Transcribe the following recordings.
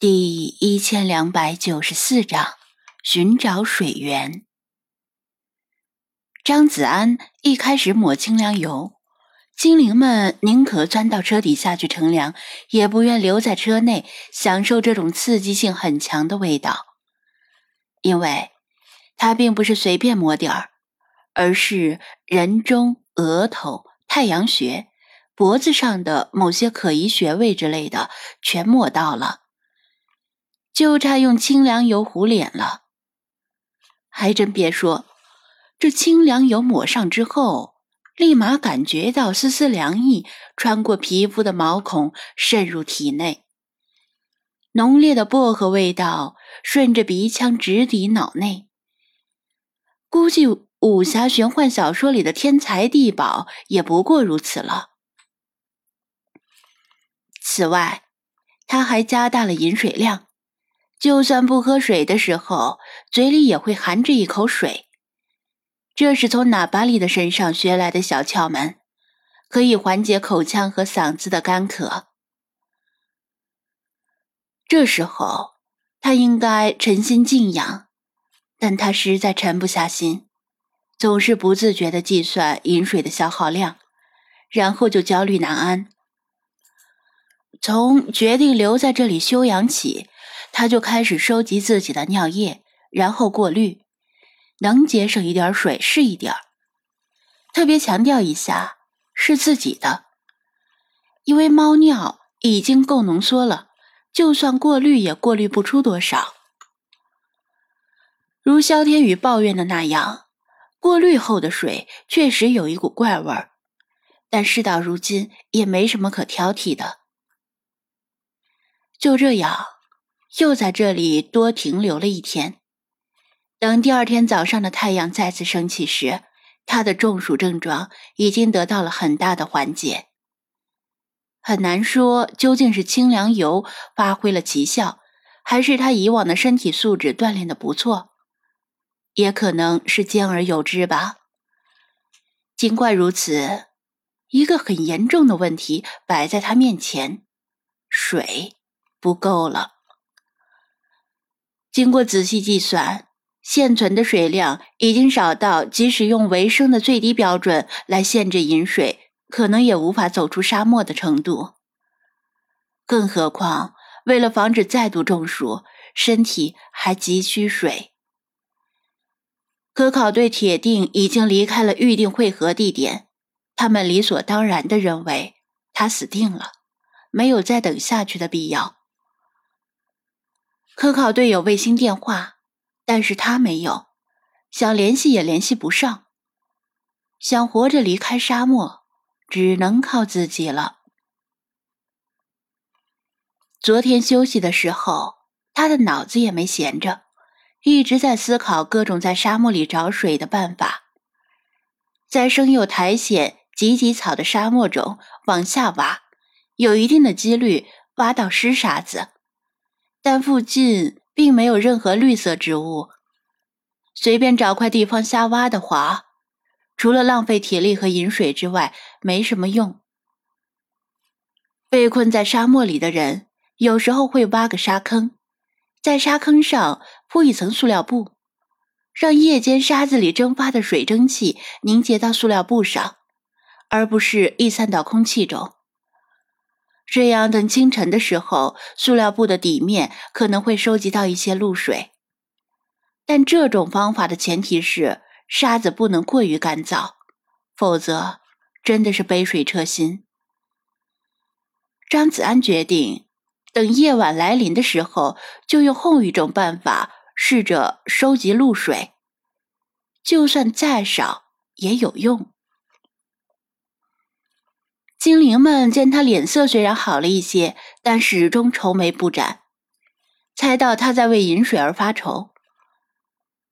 第一千两百九十四章寻找水源。张子安一开始抹清凉油，精灵们宁可钻到车底下去乘凉，也不愿留在车内享受这种刺激性很强的味道，因为他并不是随便抹点儿，而是人中、额头、太阳穴、脖子上的某些可疑穴位之类的全抹到了。就差用清凉油糊脸了。还真别说，这清凉油抹上之后，立马感觉到丝丝凉意穿过皮肤的毛孔渗入体内，浓烈的薄荷味道顺着鼻腔直抵脑内。估计武侠玄幻小说里的天才地宝也不过如此了。此外，他还加大了饮水量。就算不喝水的时候，嘴里也会含着一口水。这是从喇巴里的身上学来的小窍门，可以缓解口腔和嗓子的干渴。这时候他应该沉心静养，但他实在沉不下心，总是不自觉地计算饮水的消耗量，然后就焦虑难安。从决定留在这里休养起。他就开始收集自己的尿液，然后过滤，能节省一点水是一点特别强调一下，是自己的，因为猫尿已经够浓缩了，就算过滤也过滤不出多少。如萧天宇抱怨的那样，过滤后的水确实有一股怪味儿，但事到如今也没什么可挑剔的。就这样。又在这里多停留了一天。等第二天早上的太阳再次升起时，他的中暑症状已经得到了很大的缓解。很难说究竟是清凉油发挥了奇效，还是他以往的身体素质锻炼的不错，也可能是兼而有之吧。尽管如此，一个很严重的问题摆在他面前：水不够了。经过仔细计算，现存的水量已经少到，即使用维生的最低标准来限制饮水，可能也无法走出沙漠的程度。更何况，为了防止再度中暑，身体还急需水。科考队铁定已经离开了预定汇合地点，他们理所当然的认为他死定了，没有再等下去的必要。科考队有卫星电话，但是他没有，想联系也联系不上。想活着离开沙漠，只能靠自己了。昨天休息的时候，他的脑子也没闲着，一直在思考各种在沙漠里找水的办法。在生有苔藓、芨芨草的沙漠中往下挖，有一定的几率挖到湿沙子。但附近并没有任何绿色植物，随便找块地方瞎挖的话，除了浪费体力和饮水之外，没什么用。被困在沙漠里的人，有时候会挖个沙坑，在沙坑上铺一层塑料布，让夜间沙子里蒸发的水蒸气凝结到塑料布上，而不是逸散到空气中。这样，等清晨的时候，塑料布的底面可能会收集到一些露水。但这种方法的前提是沙子不能过于干燥，否则真的是杯水车薪。张子安决定，等夜晚来临的时候，就用后一种办法试着收集露水，就算再少也有用。精灵们见他脸色虽然好了一些，但始终愁眉不展，猜到他在为饮水而发愁。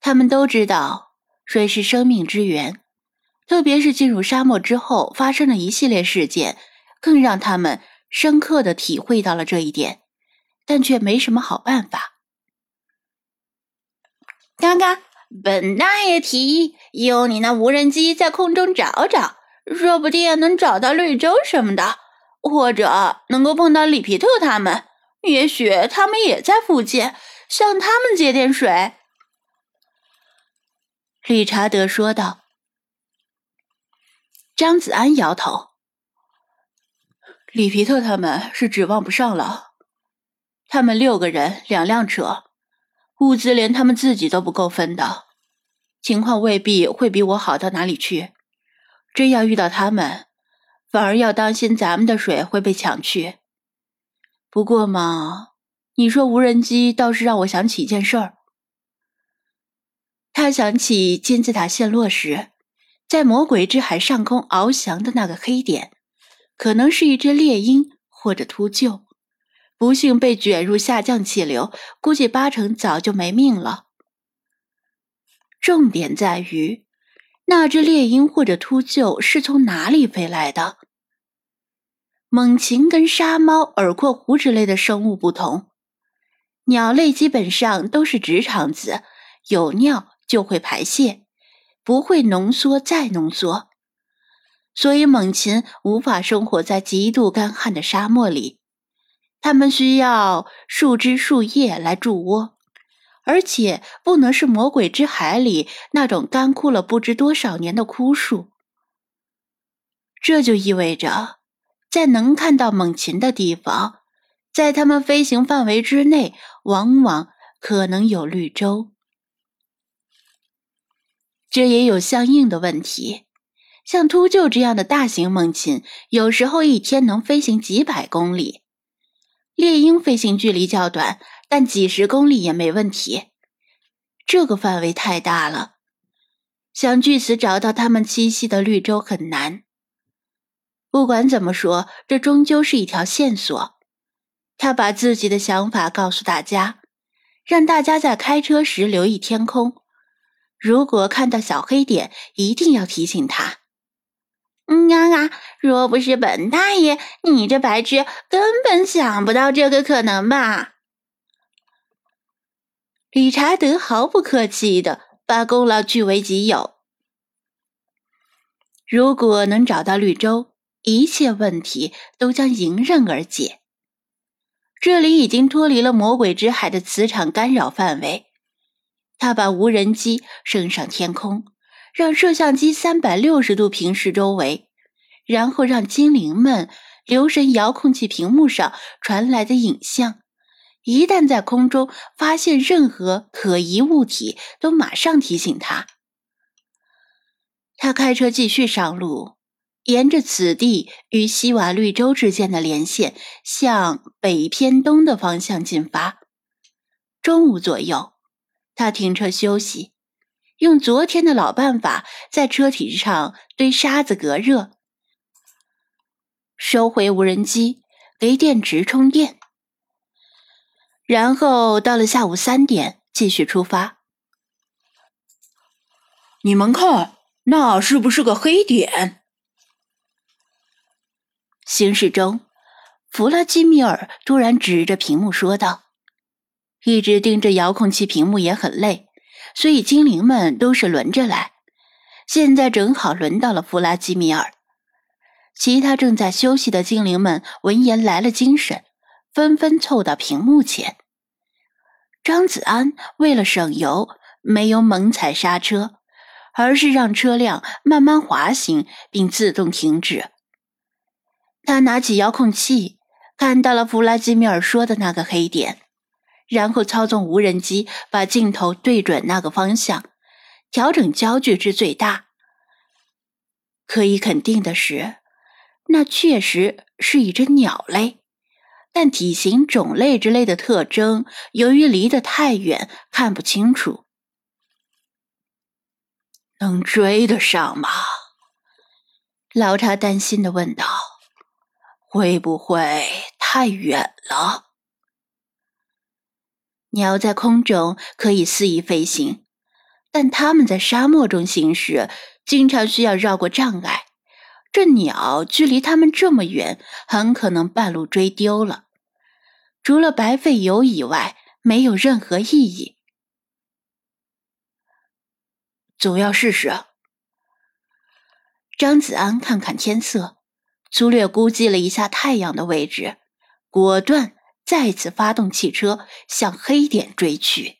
他们都知道水是生命之源，特别是进入沙漠之后发生的一系列事件，更让他们深刻的体会到了这一点，但却没什么好办法。刚刚本大爷提议用你那无人机在空中找找。说不定能找到绿洲什么的，或者能够碰到里皮特他们，也许他们也在附近，向他们借点水。”理查德说道。张子安摇头：“里皮特他们是指望不上了。他们六个人，两辆车，物资连他们自己都不够分的，情况未必会比我好到哪里去。真要遇到他们，反而要当心咱们的水会被抢去。不过嘛，你说无人机倒是让我想起一件事儿。他想起金字塔陷落时。”在魔鬼之海上空翱翔的那个黑点，可能是一只猎鹰或者秃鹫，不幸被卷入下降气流，估计八成早就没命了。重点在于，那只猎鹰或者秃鹫是从哪里飞来的？猛禽跟沙猫、耳廓狐之类的生物不同，鸟类基本上都是直肠子，有尿就会排泄。不会浓缩再浓缩，所以猛禽无法生活在极度干旱的沙漠里。它们需要树枝、树叶来筑窝，而且不能是魔鬼之海里那种干枯了不知多少年的枯树。这就意味着，在能看到猛禽的地方，在它们飞行范围之内，往往可能有绿洲。这也有相应的问题，像秃鹫这样的大型猛禽，有时候一天能飞行几百公里；猎鹰飞行距离较短，但几十公里也没问题。这个范围太大了，想据此找到他们栖息的绿洲很难。不管怎么说，这终究是一条线索。他把自己的想法告诉大家，让大家在开车时留意天空。如果看到小黑点，一定要提醒他。嗯啊啊！若不是本大爷，你这白痴根本想不到这个可能吧？理查德毫不客气的把功劳据为己有。如果能找到绿洲，一切问题都将迎刃而解。这里已经脱离了魔鬼之海的磁场干扰范围。他把无人机升上天空，让摄像机三百六十度平视周围，然后让精灵们留神遥控器屏幕上传来的影像。一旦在空中发现任何可疑物体，都马上提醒他。他开车继续上路，沿着此地与西瓦绿洲之间的连线，向北偏东的方向进发。中午左右。他停车休息，用昨天的老办法，在车体上堆沙子隔热，收回无人机，给电池充电，然后到了下午三点继续出发。你们看，那是不是个黑点？行驶中，弗拉基米尔突然指着屏幕说道。一直盯着遥控器屏幕也很累，所以精灵们都是轮着来。现在正好轮到了弗拉基米尔。其他正在休息的精灵们闻言来了精神，纷纷凑到屏幕前。张子安为了省油，没有猛踩刹车，而是让车辆慢慢滑行并自动停止。他拿起遥控器，看到了弗拉基米尔说的那个黑点。然后操纵无人机，把镜头对准那个方向，调整焦距至最大。可以肯定的是，那确实是一只鸟类，但体型、种类之类的特征，由于离得太远，看不清楚。能追得上吗？老查担心的问道：“会不会太远了？”鸟在空中可以肆意飞行，但它们在沙漠中行驶，经常需要绕过障碍。这鸟距离他们这么远，很可能半路追丢了，除了白费油以外，没有任何意义。总要试试。张子安看看天色，粗略估计了一下太阳的位置，果断。再次发动汽车向黑点追去。